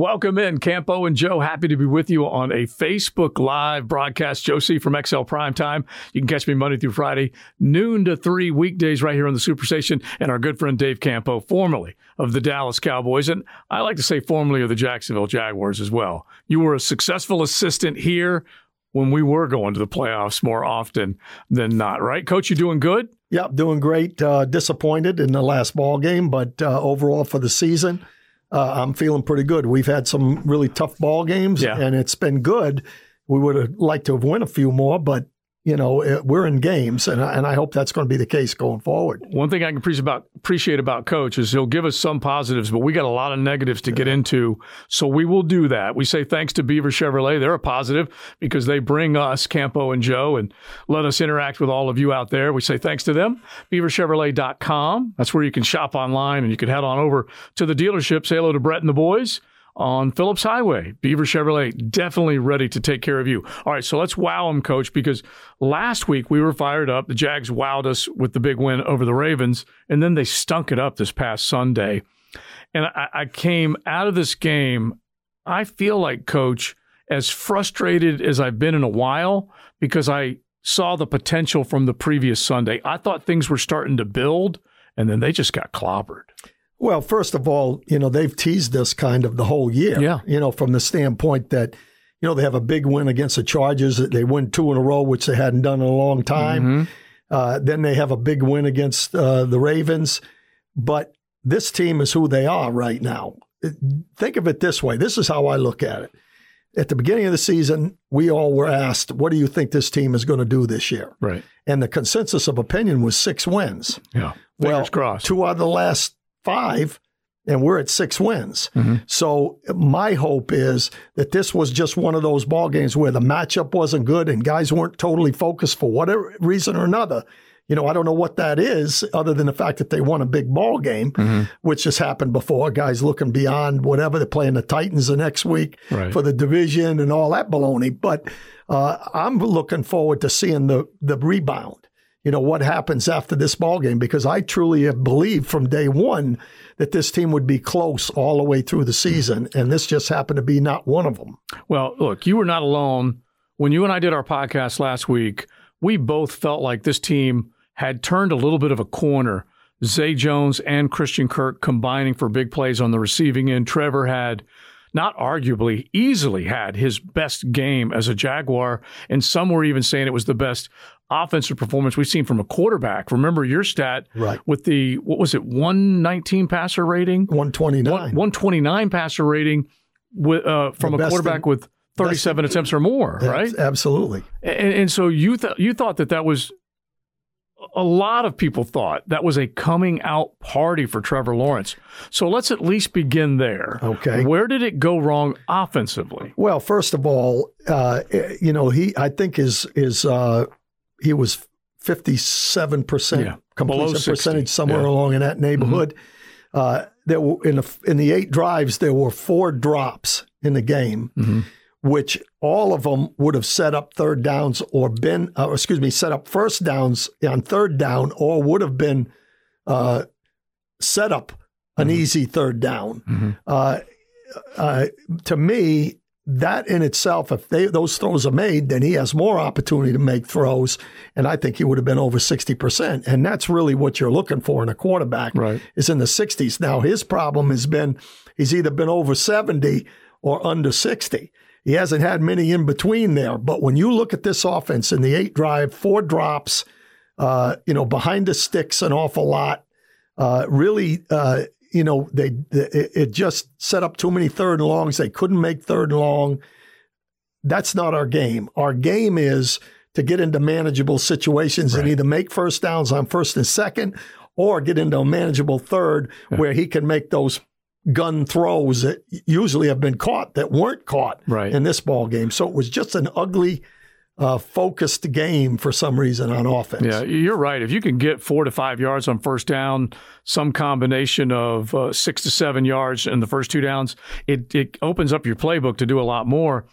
Welcome in, Campo and Joe. Happy to be with you on a Facebook Live broadcast. Joe C. from XL Prime Time. You can catch me Monday through Friday, noon to three weekdays right here on the Superstation. And our good friend Dave Campo, formerly of the Dallas Cowboys, and I like to say formerly of the Jacksonville Jaguars as well. You were a successful assistant here when we were going to the playoffs more often than not, right? Coach, you doing good? Yep, doing great. Uh, disappointed in the last ball game, but uh, overall for the season – uh, I'm feeling pretty good. We've had some really tough ball games, yeah. and it's been good. We would have liked to have won a few more, but you know, eh, we're in games, and I, and I hope that's going to be the case going forward. One thing I can appreciate about, appreciate about Coach is he'll give us some positives, but we got a lot of negatives to get into. So we will do that. We say thanks to Beaver Chevrolet. They're a positive because they bring us, Campo and Joe, and let us interact with all of you out there. We say thanks to them. BeaverChevrolet.com. That's where you can shop online, and you can head on over to the dealership. Say hello to Brett and the boys on Phillips Highway. Beaver Chevrolet definitely ready to take care of you. All right, so let's wow them, coach, because last week we were fired up. The Jags wowed us with the big win over the Ravens, and then they stunk it up this past Sunday. And I, I came out of this game, I feel like, coach, as frustrated as I've been in a while because I saw the potential from the previous Sunday. I thought things were starting to build, and then they just got clobbered. Well, first of all, you know, they've teased us kind of the whole year. Yeah. You know, from the standpoint that, you know, they have a big win against the Chargers. That they win two in a row, which they hadn't done in a long time. Mm-hmm. Uh, then they have a big win against uh, the Ravens. But this team is who they are right now. Think of it this way. This is how I look at it. At the beginning of the season, we all were asked, what do you think this team is going to do this year? Right. And the consensus of opinion was six wins. Yeah. Fingers well, crossed. Two out of the last five, and we're at six wins. Mm-hmm. So my hope is that this was just one of those ball games where the matchup wasn't good and guys weren't totally focused for whatever reason or another. You know, I don't know what that is, other than the fact that they won a big ball game, mm-hmm. which has happened before. Guys looking beyond whatever they're playing the Titans the next week right. for the division and all that baloney. But uh, I'm looking forward to seeing the the rebound you know, what happens after this ball game because I truly have believed from day one that this team would be close all the way through the season, and this just happened to be not one of them. Well, look, you were not alone. When you and I did our podcast last week, we both felt like this team had turned a little bit of a corner. Zay Jones and Christian Kirk combining for big plays on the receiving end. Trevor had not arguably, easily had his best game as a Jaguar. And some were even saying it was the best offensive performance we've seen from a quarterback. Remember your stat right. with the, what was it, 119 passer rating? 129. 129 passer rating with, uh, from the a quarterback with 37 attempts or more, right? Absolutely. And, and so you, th- you thought that that was a lot of people thought that was a coming out party for Trevor Lawrence. So let's at least begin there. Okay. Where did it go wrong offensively? Well, first of all, uh, you know, he I think his is uh, he was fifty seven percent completion percentage somewhere yeah. along in that neighborhood. Mm-hmm. Uh, there were in the in the eight drives there were four drops in the game. Mm-hmm which all of them would have set up third downs or been, uh, excuse me, set up first downs on third down or would have been uh, set up an mm-hmm. easy third down. Mm-hmm. Uh, uh to me, that in itself, if they, those throws are made, then he has more opportunity to make throws. And I think he would have been over 60%. And that's really what you're looking for in a quarterback right. is in the 60s. Now, his problem has been he's either been over 70 or under 60. He hasn't had many in between there. But when you look at this offense in the eight drive, four drops, uh, you know, behind the sticks an awful lot, uh, really, uh, you know, they, they, it just set up too many third and longs. They couldn't make third and long. That's not our game. Our game is to get into manageable situations right. and either make first downs on first and second or get into a manageable third yeah. where he can make those gun throws that usually have been caught that weren't caught right. in this ball game. So it was just an ugly, uh, focused game for some reason on offense. Yeah, you're right. If you can get four to five yards on first down, some combination of uh, six to seven yards in the first two downs, it, it opens up your playbook to do a lot more.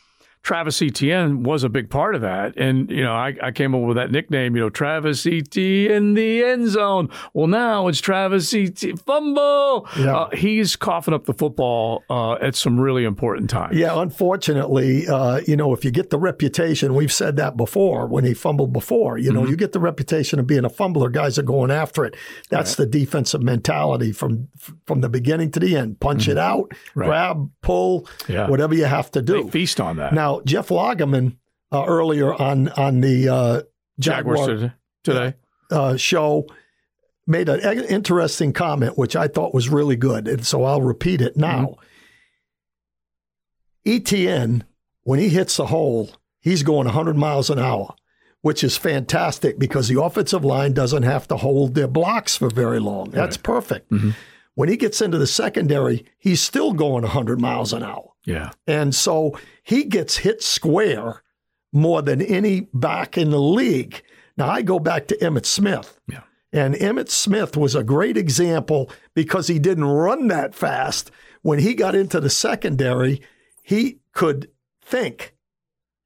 Travis Etienne was a big part of that. And, you know, I, I came up with that nickname, you know, Travis Etienne in the end zone. Well, now it's Travis Etienne fumble. Yeah. Uh, he's coughing up the football uh, at some really important times. Yeah, unfortunately, uh, you know, if you get the reputation, we've said that before when he fumbled before, you know, mm-hmm. you get the reputation of being a fumbler, guys are going after it. That's right. the defensive mentality from from the beginning to the end. Punch mm-hmm. it out, right. grab, pull, yeah. whatever you have to do. They feast on that. Now, Jeff Lageman uh, earlier on on the uh, Jaguars today uh, show made an interesting comment, which I thought was really good, and so I'll repeat it now. Mm-hmm. ETN, when he hits the hole, he's going 100 miles an hour, which is fantastic because the offensive line doesn't have to hold their blocks for very long. That's right. perfect. Mm-hmm. When he gets into the secondary, he's still going 100 miles an hour. Yeah. And so he gets hit square more than any back in the league. Now, I go back to Emmitt Smith. Yeah. And Emmitt Smith was a great example because he didn't run that fast. When he got into the secondary, he could think.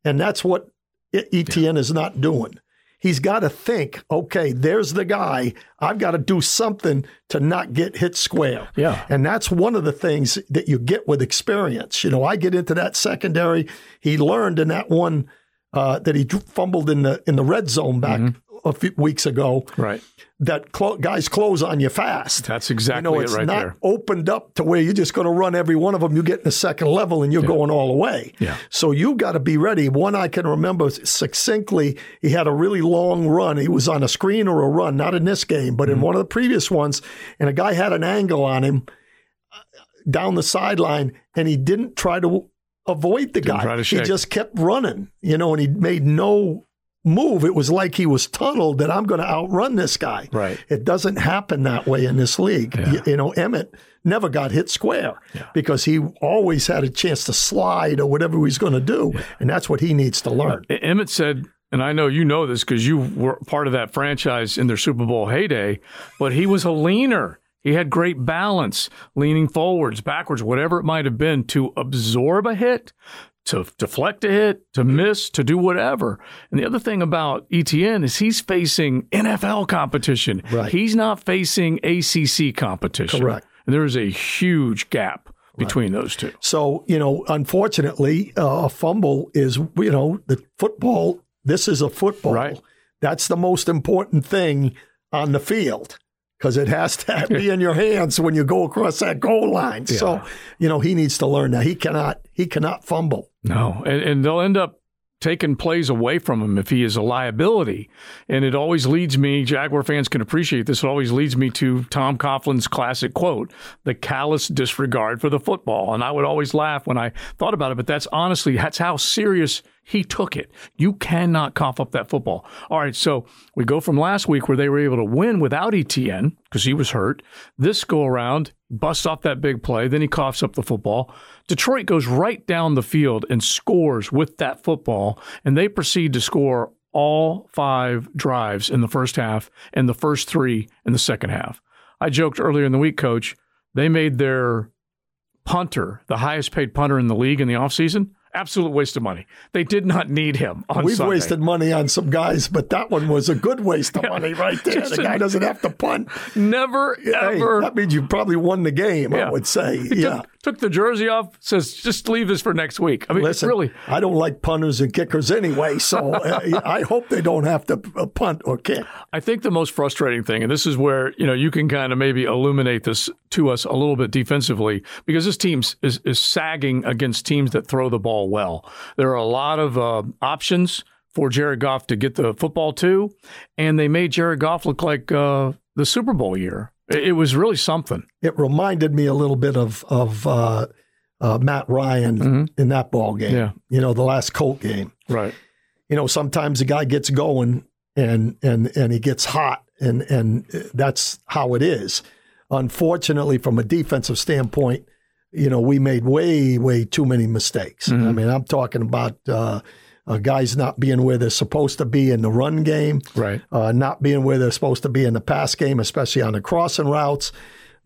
And that's what ETN yeah. is not doing he's got to think, okay, there's the guy. I've got to do something to not get hit square. Yeah. And that's one of the things that you get with experience. You know, I get into that secondary. He learned in that one uh, that he fumbled in the in the red zone back mm-hmm a few weeks ago. Right. That clo- guys close on you fast. That's exactly you know, it's it right not there. opened up to where you're just going to run every one of them. You get in the second level and you're yeah. going all the way. Yeah. So you've got to be ready. One I can remember succinctly, he had a really long run. He was on a screen or a run, not in this game, but mm-hmm. in one of the previous ones. And a guy had an angle on him uh, down the sideline and he didn't try to avoid the didn't guy. He just kept running, you know, and he made no move, it was like he was tunneled that I'm going to outrun this guy. Right. It doesn't happen that way in this league. Yeah. You, you, know, Emmitt never got hit square yeah. because he always had a chance to slide or whatever he was going to do. Yeah. And that's what he needs to learn. Emmitt said, and I know you know this because you were part of that franchise in their Super Bowl heyday, but he was a leaner. He had great balance, leaning forwards, backwards, whatever it might have been to absorb a hit, to deflect a hit, to miss, to do whatever. And the other thing about ETN is he's facing NFL competition. Right. He's not facing ACC competition. Correct. And there is a huge gap between right. those two. So, you know, unfortunately, uh, a fumble is, you know, the football, this is a football. Right. That's the most important thing on the field because it has to be in your hands when you go across that goal line. Yeah. So, you know, he needs to learn that he cannot he cannot fumble. No, and, and they'll end up taking plays away from him if he is a liability. And it always leads me, Jaguar fans can appreciate this, it always leads me to Tom Coughlin's classic quote, the callous disregard for the football. And I would always laugh when I thought about it, but that's honestly, that's how serious he took it. You cannot cough up that football. All right, so we go from last week where they were able to win without ETN because he was hurt. This go around, busts off that big play, then he coughs up the football. Detroit goes right down the field and scores with that football, and they proceed to score all five drives in the first half and the first three in the second half. I joked earlier in the week, coach, they made their punter, the highest paid punter in the league in the offseason, absolute waste of money. They did not need him We've Sunday. wasted money on some guys, but that one was a good waste of yeah, money right there. The guy doesn't have to punt. Never, hey, ever. That means you probably won the game, yeah. I would say. He yeah. Took, took, the jersey off, says, just leave this for next week. I mean, Listen, really. I don't like punters and kickers anyway, so uh, I hope they don't have to uh, punt or kick. I think the most frustrating thing, and this is where, you know, you can kind of maybe illuminate this to us a little bit defensively, because this team is, is sagging against teams that throw the ball well. There are a lot of uh, options for Jared Goff to get the football to, and they made Jared Goff look like uh, the Super Bowl year. It, it, was really something. It reminded me a little bit of of uh, uh, Matt Ryan mm-hmm. in that ball game. Yeah. you know the last Colt game. Right. You know sometimes a guy gets going and and and he gets hot, and and that's how it is. Unfortunately, from a defensive standpoint, you know, we made way, way too many mistakes. Mm-hmm. I mean, I'm talking about uh, uh, guys not being where they're supposed to be in the run game, right? Uh, not being where they're supposed to be in the pass game, especially on the crossing routes.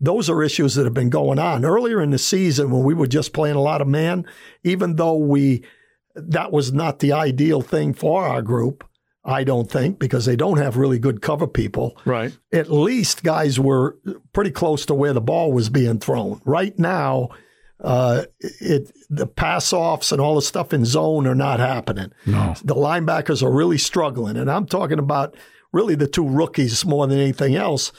Those are issues that have been going on earlier in the season when we were just playing a lot of man. Even though we that was not the ideal thing for our group. I don't think because they don't have really good cover people. Right. At least guys were pretty close to where the ball was being thrown. Right now, uh, it the pass offs and all the stuff in zone are not happening. No. The linebackers are really struggling, and I'm talking about really the two rookies more than anything else.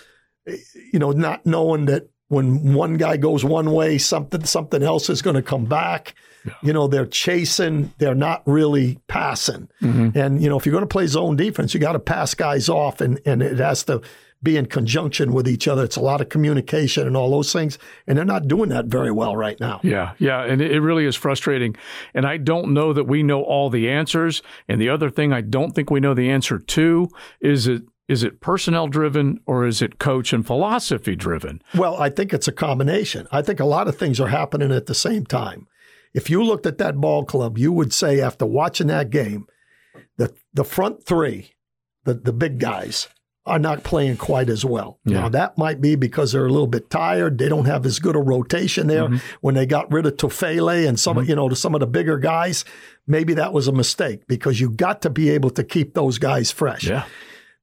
You know, not knowing that when one guy goes one way, something something else is going to come back. Yeah. You know, they're chasing, they're not really passing. Mm-hmm. And, you know, if you're going to play zone defense, you got to pass guys off and, and it has to be in conjunction with each other. It's a lot of communication and all those things. And they're not doing that very well right now. Yeah, yeah. And it really is frustrating. And I don't know that we know all the answers. And the other thing I don't think we know the answer to is it is it personnel driven or is it coach and philosophy driven? Well, I think it's a combination. I think a lot of things are happening at the same time. If you looked at that ball club, you would say after watching that game, the the front three, the the big guys, are not playing quite as well. Yeah. Now that might be because they're a little bit tired. They don't have as good a rotation there. Mm-hmm. When they got rid of Tufele and some, mm-hmm. you know, to some of the bigger guys, maybe that was a mistake because you got to be able to keep those guys fresh. Yeah.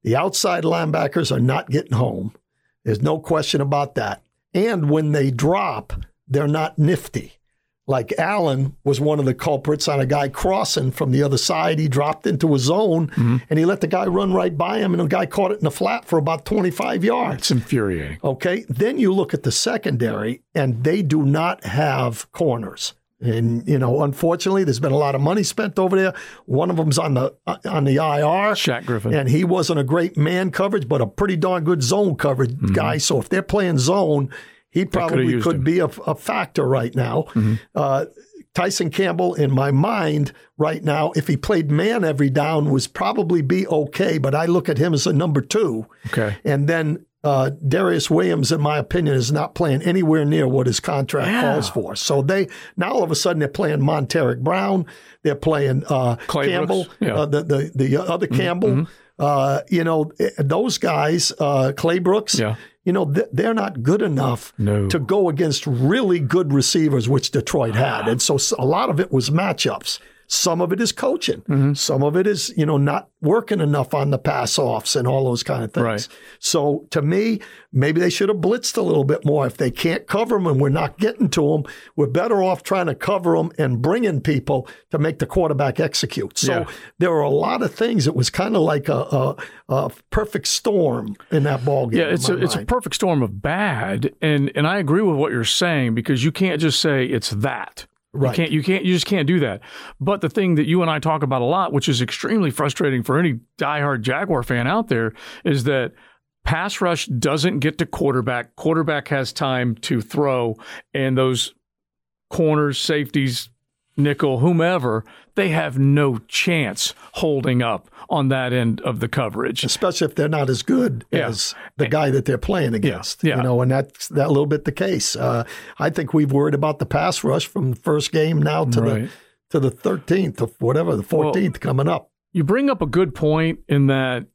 The outside linebackers are not getting home. There's no question about that. And when they drop, they're not nifty like Allen was one of the culprits on a guy crossing from the other side. He dropped into a zone mm-hmm. and he let the guy run right by him, and the guy caught it in the flat for about 25 yards. It's infuriating. Okay. Then you look at the secondary, and they do not have corners. And you know, unfortunately, there's been a lot of money spent over there. One of them's on the uh, on the IR, Shaq Griffin, and he wasn't a great man coverage, but a pretty darn good zone coverage mm-hmm. guy. So if they're playing zone, he probably could be a, a, factor right now. Mm-hmm. Uh, Tyson Campbell, in my mind, right now, if he played man every down, was probably be okay. But I look at him as a number two. Okay. And then uh, Darious Williams, in my opinion, is not playing anywhere near what his contract yeah. calls for. So they now all of a sudden they're playing Montaric Brown, they're playing uh, Campbell, yeah. uh, the, the the other mm-hmm. Campbell. Mm-hmm. Uh, you know, eh, those guys, uh, Claybrooks, yeah. you know, they're not good enough no. to go against really good receivers, which Detroit had. And so a lot of it was matchups. Some of it is coaching. Mm-hmm. Some of it is, you know, not working enough on the pass offs and all those kind of things. Right. So to me, maybe they should have blitzed a little bit more. If they can't cover them and we're not getting to them, we're better off trying to cover them and bringing people to make the quarterback execute. So yeah. there were a lot of things. It was kind of like a, a, a, perfect storm in that ball game. Yeah, it's a, it's a perfect storm of bad. And, and I agree with what you're saying because you can't just say it's that. Right. You can't, you can't, you just can't do that. But the thing that you and I talk about a lot, which is extremely frustrating for any diehard Jaguar fan out there, is that pass rush doesn't get to quarterback. Quarterback has time to throw, and those corners, safeties, nickel, whomever, they have no chance holding up on that end of the coverage. Especially if they're not as good yeah. as the guy that they're playing against. Yeah. You know, and that's that little bit the case. Uh, I think we've worried about the pass rush from the first game now to right. the to the 13th or whatever, the 14th well, coming up. You bring up a good point in that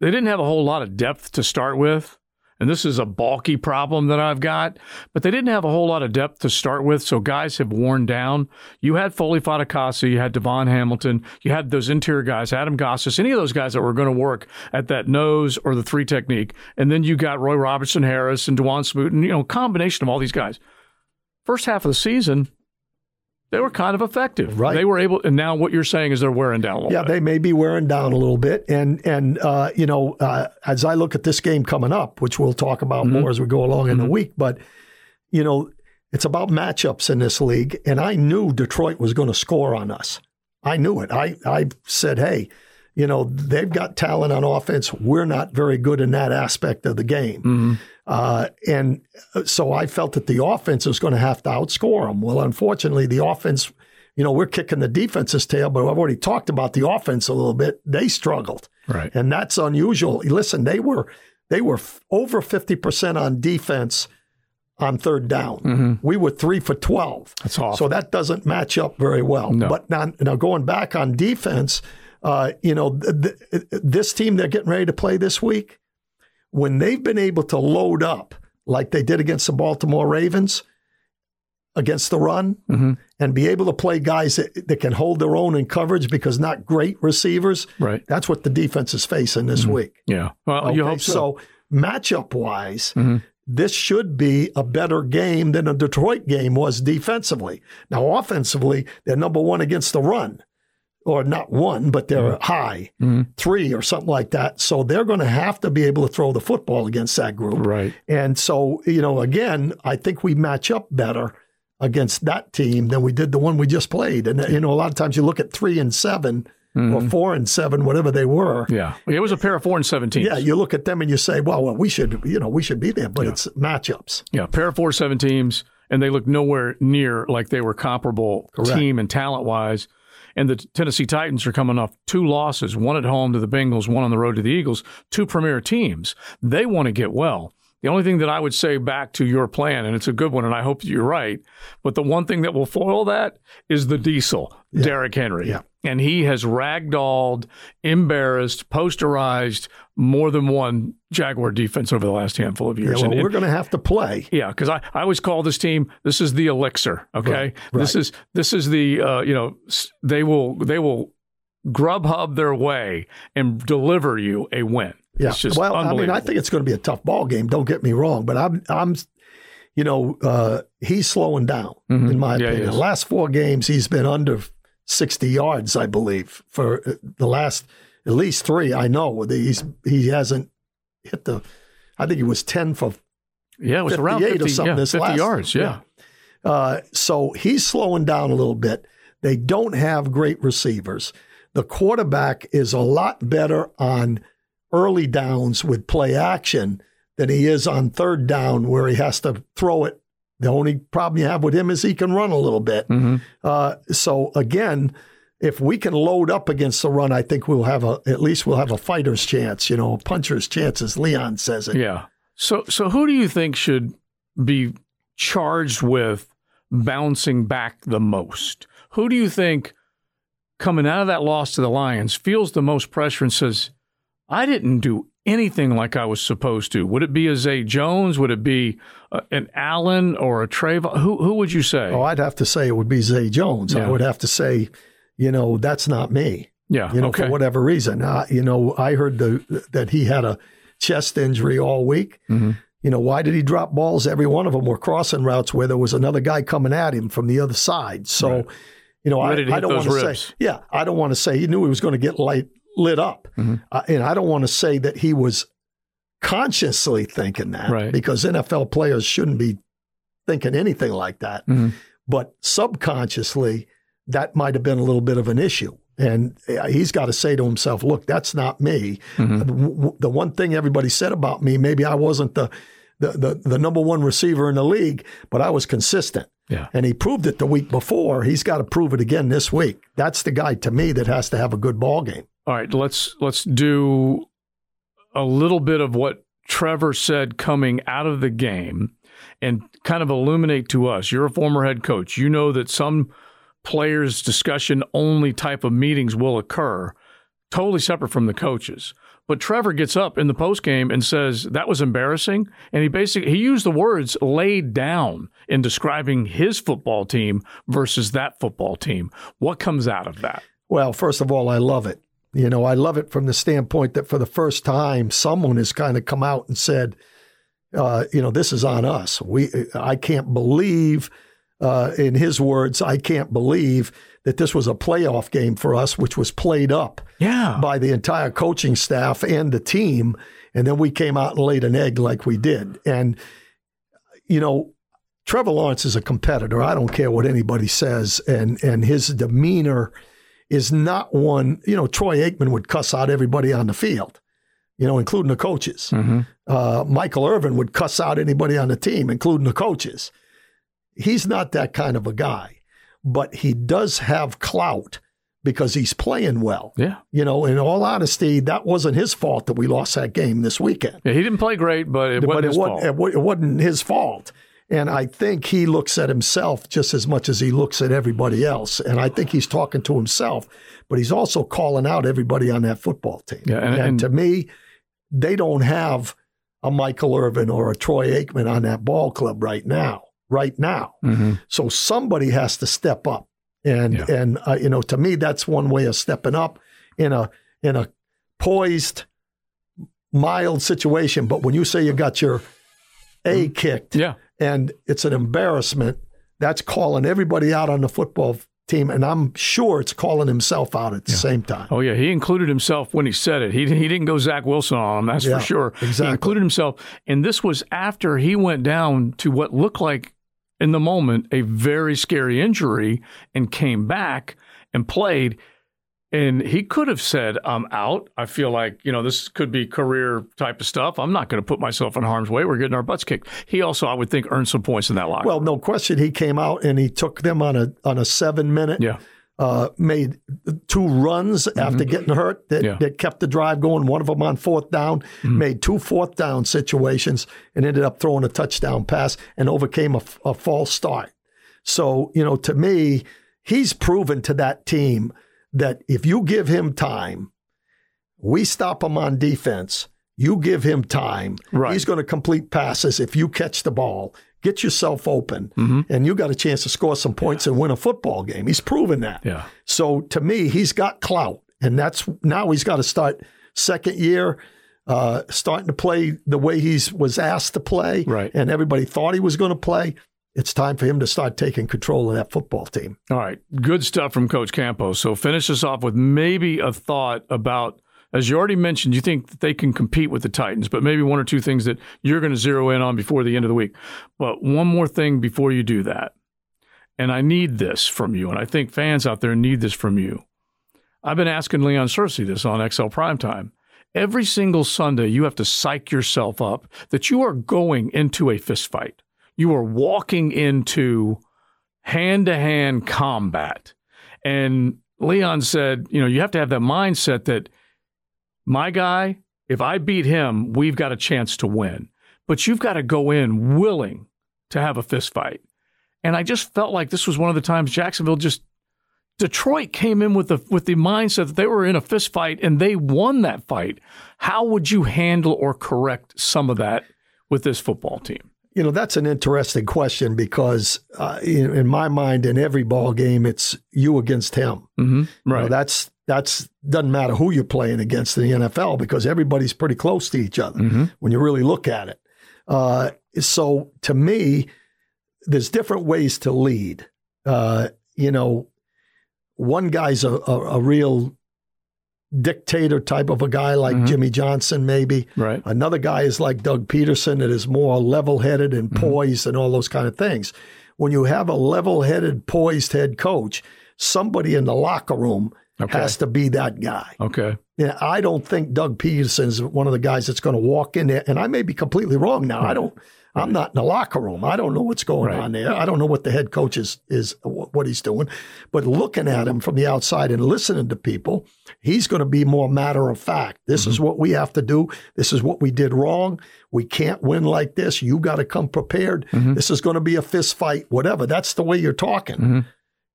they didn't have a whole lot of depth to start with and this is a bulky problem that I've got, but they didn't have a whole lot of depth to start with, so guys have worn down. You had Foley Fatukasi, you had DaVon Hamilton, you had those interior guys, Adam Gotsis, any of those guys that were going to work at that nose or the three technique, and then you got Roy Robertson Harris and Dawuane Smoot, and you know, combination of all these guys. First half of the season, they were kind of effective. Right. They were able, and now what you're saying is they're wearing down a little yeah, bit. they may be wearing down a little bit. And, and uh, you know, uh, as I look at this game coming up, which we'll talk about mm-hmm. more as we go along mm-hmm. in the mm-hmm. week, but, you know, it's about matchups in this league. And I knew Detroit was going to score on us. I knew it. I, I said, hey, you know, they've got talent on offense. We're not very good in that aspect of the game. Mm-hmm. Uh, and so I felt that the offense was going to have to outscore them. Well, unfortunately, the offense, you know, we're kicking the defense's tail, but I've already talked about the offense a little bit. They struggled. Right. And that's unusual. Listen, they were they were over 50% on defense on third down. Mm-hmm. We were three for 12. That's awesome. So that doesn't match up very well. No. But now, now going back on defense, uh, you know, th- th- this team they're getting ready to play this week, when they've been able to load up like they did against the Baltimore Ravens, against the run mm-hmm. and be able to play guys that, that, can hold their own in coverage because not great receivers. Right. That's what the defense is facing this mm-hmm. week. Yeah. Well, okay? you hope so. So matchup wise, mm-hmm. this should be a better game than a Detroit game was defensively. Now, offensively, they're number one against the run or not one, but they're mm-hmm. high, mm-hmm. three or something like that. So they're going to have to be able to throw the football against that group. Right. And so, you know, again, I think we match up better against that team than we did the one we just played. And, you know, a lot of times you look at three and 7 mm-hmm. or four and seven, whatever they were. Yeah. It was a pair of four and 17. Yeah. You look at them and you say, well, well we should, you know, we should be there, but yeah. it's matchups. Yeah. Pair of four, seven teams. And they look nowhere near like they were comparable Correct. team and talent wise and the Tennessee Titans are coming off two losses, one at home to the Bengals, one on the road to the Eagles, two premier teams. They want to get well. The only thing that I would say back to your plan, and it's a good one, and I hope you're right, but the one thing that will foil that is the diesel, yeah. Derrick Henry. Yeah. And he has ragdolled, embarrassed, posterized more than one Jaguar defense over the last handful of years. Yeah, well, we're going to have to play. Yeah, because I, I always call this team this is the elixir. Okay, right, right. this is this is the uh, you know they will they will Grubhub their way and deliver you a win. Yeah. well, I mean, I think it's going to be a tough ball game. Don't get me wrong, but I'm, I'm, you know, uh, he's slowing down mm-hmm. in my yeah, opinion. The last four games, he's been under 60 yards, I believe, for uh, the last at least three. I know he's he hasn't hit the. I think he was 10 for. Yeah, it was around 50, or something. Yeah, this 50 last, yards. Yeah. yeah. Uh, so he's slowing down a little bit. They don't have great receivers. The quarterback is a lot better on early downs with play action than he is on third down where he has to throw it. The only problem you have with him is he can run a little bit. Mm-hmm. Uh, so again, if we can load up against the run, I think we'll have a at least we'll have a fighter's chance, you know, a puncher's chance, as Leon says it. Yeah. So so who do you think should be charged with bouncing back the most? Who do you think coming out of that loss to the Lions feels the most pressure and says, I didn't do anything like I was supposed to. Would it be a Zay Jones? Would it be uh, an Allen or a Travon? Who who would you say? Oh, I'd have to say it would be Zay Jones. Yeah. I would have to say, you know, that's not me. Yeah. You know, okay. for whatever reason. Uh, you know, I heard the that he had a chest injury all week. Mm-hmm. You know, why did he drop balls? Every one of them were crossing routes where there was another guy coming at him from the other side. So. Right. You know, I, I, don't want to say, yeah, I don't want to say he knew he was going to get light, lit up. Mm-hmm. Uh, and I don't want to say that he was consciously thinking that right. because NFL players shouldn't be thinking anything like that. Mm-hmm. But subconsciously, that might have been a little bit of an issue. And uh, he's got to say to himself, look, that's not me. Mm-hmm. The one thing everybody said about me, maybe I wasn't the, the, the, the number one receiver in the league, but I was consistent. Yeah. And he proved it the week before. He's got to prove it again this week. That's the guy to me that has to have a good ball game. All right, let's let's do a little bit of what Trevor said coming out of the game and kind of illuminate to us. You're a former head coach. You know that some players discussion only type of meetings will occur totally separate from the coaches. But Trevor gets up in the post game and says that was embarrassing, and he basically he used the words laid down in describing his football team versus that football team. What comes out of that? Well, first of all, I love it. You know, I love it from the standpoint that for the first time, someone has kind of come out and said, uh, you know, this is on us. We, I can't believe, uh, in his words, I can't believe that this was a playoff game for us, which was played up yeah. by the entire coaching staff and the team. And then we came out and laid an egg like we did. And, you know, Trevor Lawrence is a competitor. I don't care what anybody says. And, and his demeanor – is not one, you know, Troy Aikman would cuss out everybody on the field, you know, including the coaches. Mm-hmm. Uh, Michael Irvin would cuss out anybody on the team, including the coaches. He's not that kind of a guy, but he does have clout because he's playing well. Yeah. You know, in all honesty, that wasn't his fault that we lost that game this weekend. Yeah, he didn't play great, but it wasn't but his it fault. Wasn't, it wasn't his fault. And I think he looks at himself just as much as he looks at everybody else. And I think he's talking to himself, but he's also calling out everybody on that football team. Yeah, and, and, and to me, they don't have a Michael Irvin or a Troy Aikman on that ball club right now. Right now. Mm-hmm. So somebody has to step up, and yeah. and uh, you know, to me, that's one way of stepping up in a in a poised, mild situation. But when you say you got your a mm-hmm. kicked, yeah, and it's an embarrassment, that's calling everybody out on the football team, and I'm sure it's calling himself out at the yeah. same time. Oh yeah, he included himself when he said it. He he didn't go Zach Wilson on him, that's yeah, for sure. Exactly. He included himself, and this was after he went down to what looked like in the moment a very scary injury and came back and played. And he could have said, I'm out. I feel like, you know, this could be career type of stuff. I'm not going to put myself in harm's way. We're getting our butts kicked. He also, I would think, earned some points in that locker. Well, no question. He came out and he took them on a on a seven minute. Yeah. Uh, made two runs mm-hmm. after getting hurt that, yeah. that kept the drive going. One of them on fourth down, mm-hmm. made two fourth down situations and ended up throwing a touchdown pass and overcame a, a false start. So, you know, to me, he's proven to that team – that if you give him time, we stop him on defense. You give him time. Right. He's going to complete passes if you catch the ball. Get yourself open, mm-hmm. and you got a chance to score some points yeah. and win a football game. He's proven that. Yeah. So to me, he's got clout, and that's now he's got to start second year, uh, starting to play the way he was asked to play, right. and everybody thought he was going to play it's time for him to start taking control of that football team. All right. Good stuff from Coach Campos. So finish us off with maybe a thought about, as you already mentioned, you think that they can compete with the Titans, but maybe one or two things that you're going to zero in on before the end of the week. But one more thing before you do that. And I need this from you, and I think fans out there need this from you. I've been asking Leon Searcy this on XL Primetime. Every single Sunday, you have to psych yourself up that you are going into a fist fight you are walking into hand to hand combat. And Leon said, you know, you have to have that mindset that my guy, if I beat him, we've got a chance to win. But you've got to go in willing to have a fist fight. And I just felt like this was one of the times Jacksonville just Detroit came in with the with the mindset that they were in a fist fight and they won that fight. How would you handle or correct some of that with this football team? You know, that's an interesting question because uh, in, in, my mind, in every ball game, it's you against him. Mm-hmm. Right. You know, that's that's doesn't matter who you're playing against in the NFL because everybody's pretty close to each other mm-hmm. when you really look at it. Uh, so to me, there's different ways to lead. Uh, you know, one guy's a, a, a real dictator type of a guy like mm-hmm. Jimmy Johnson, maybe. Right. Another guy is like Doug Pederson that is more level headed and mm-hmm. poised and all those kind of things. When you have a level headed, poised head coach, somebody in the locker room okay. has to be that guy. Okay. Yeah, I don't think Doug Pederson is one of the guys that's going to walk in there, and I may be completely wrong now. Right. I don't. I'm not in the locker room. I don't know what's going right. on there. I don't know what the head coach is, is what he's doing. But looking at him from the outside and listening to people, he's going to be more matter of fact. This mm-hmm. is what we have to do. This is what we did wrong. We can't win like this. You got to come prepared. Mm-hmm. This is going to be a fist fight, whatever. That's the way you're talking. Mm-hmm.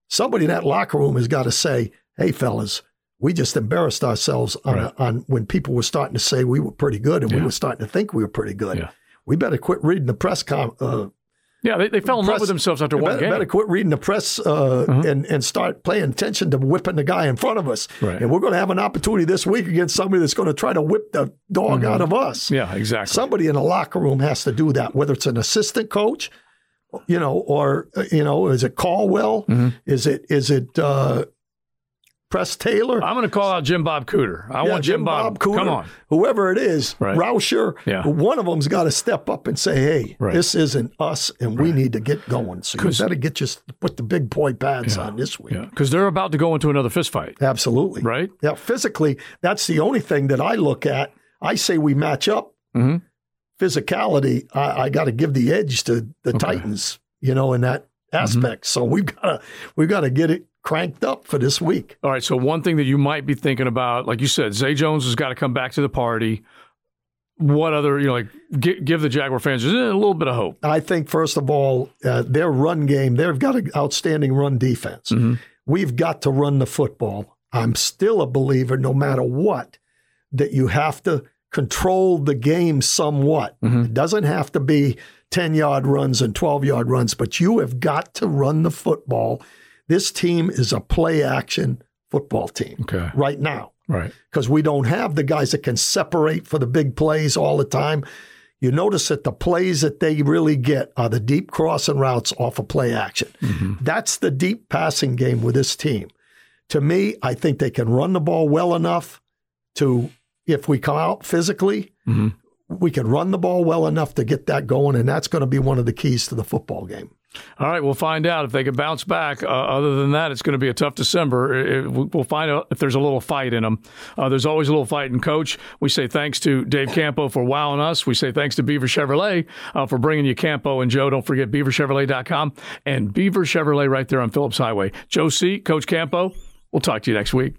Somebody in that locker room has got to say, hey, fellas, we just embarrassed ourselves on, right. a, on when people were starting to say we were pretty good and yeah. we were starting to think we were pretty good. Yeah we better quit reading the press com. Uh, yeah, they, they fell in press, love with themselves after one better, game. Better quit reading the press uh, uh-huh. and and start paying attention to whipping the guy in front of us. Right. And we're going to have an opportunity this week against somebody that's going to try to whip the dog mm-hmm. out of us. Yeah, exactly. Somebody in the locker room has to do that, whether it's an assistant coach, you know, or uh, you know, is it Caldwell? Mm-hmm. Is it is it uh, Press Taylor. I'm going to call out Jim Bob Cooter. I yeah, want Jim, Jim Bob, Bob Cooter. Come on. Whoever it is, right. Rauscher, yeah. one of them's got to step up and say, hey, right. this isn't us and right. we need to get going. So you better get just put the big boy pads yeah, on this week. Because they're about to go into another fist fight. Absolutely. Right? Yeah, physically, that's the only thing that I look at. I say we match up. Mm-hmm. Physicality, I, I got to give the edge to the okay. Titans, you know, in that aspect. Mm-hmm. So we've got to we've got to get it cranked up for this week. All right. So one thing that you might be thinking about, like you said, Zay Jones has got to come back to the party. What other, you know, like give, give the Jaguar fans a little bit of hope? I think first of all, uh, their run game, they've got an outstanding run defense. Mm-hmm. We've got to run the football. I'm still a believer, no matter what, that you have to control the game somewhat. Mm-hmm. It doesn't have to be 10 yard runs and 12 yard runs, but you have got to run the football. This team is a play action football team okay. right now. Right. Because we don't have the guys that can separate for the big plays all the time. You notice that the plays that they really get are the deep crossing routes off of play action. Mm-hmm. That's the deep passing game with this team. To me, I think they can run the ball well enough to, if we come out physically, mm-hmm we can run the ball well enough to get that going, and that's going to be one of the keys to the football game. All right, we'll find out if they can bounce back. Uh, other than that, it's going to be a tough December. It, we'll find out if there's a little fight in them. Uh, there's always a little fight in coach. We say thanks to Dave Campo for wowing us. We say thanks to Beaver Chevrolet uh, for bringing you Campo and Joe. Don't forget beaverchevrolet.com and Beaver Chevrolet right there on Phillips Highway. Joe C., Coach Campo, we'll talk to you next week.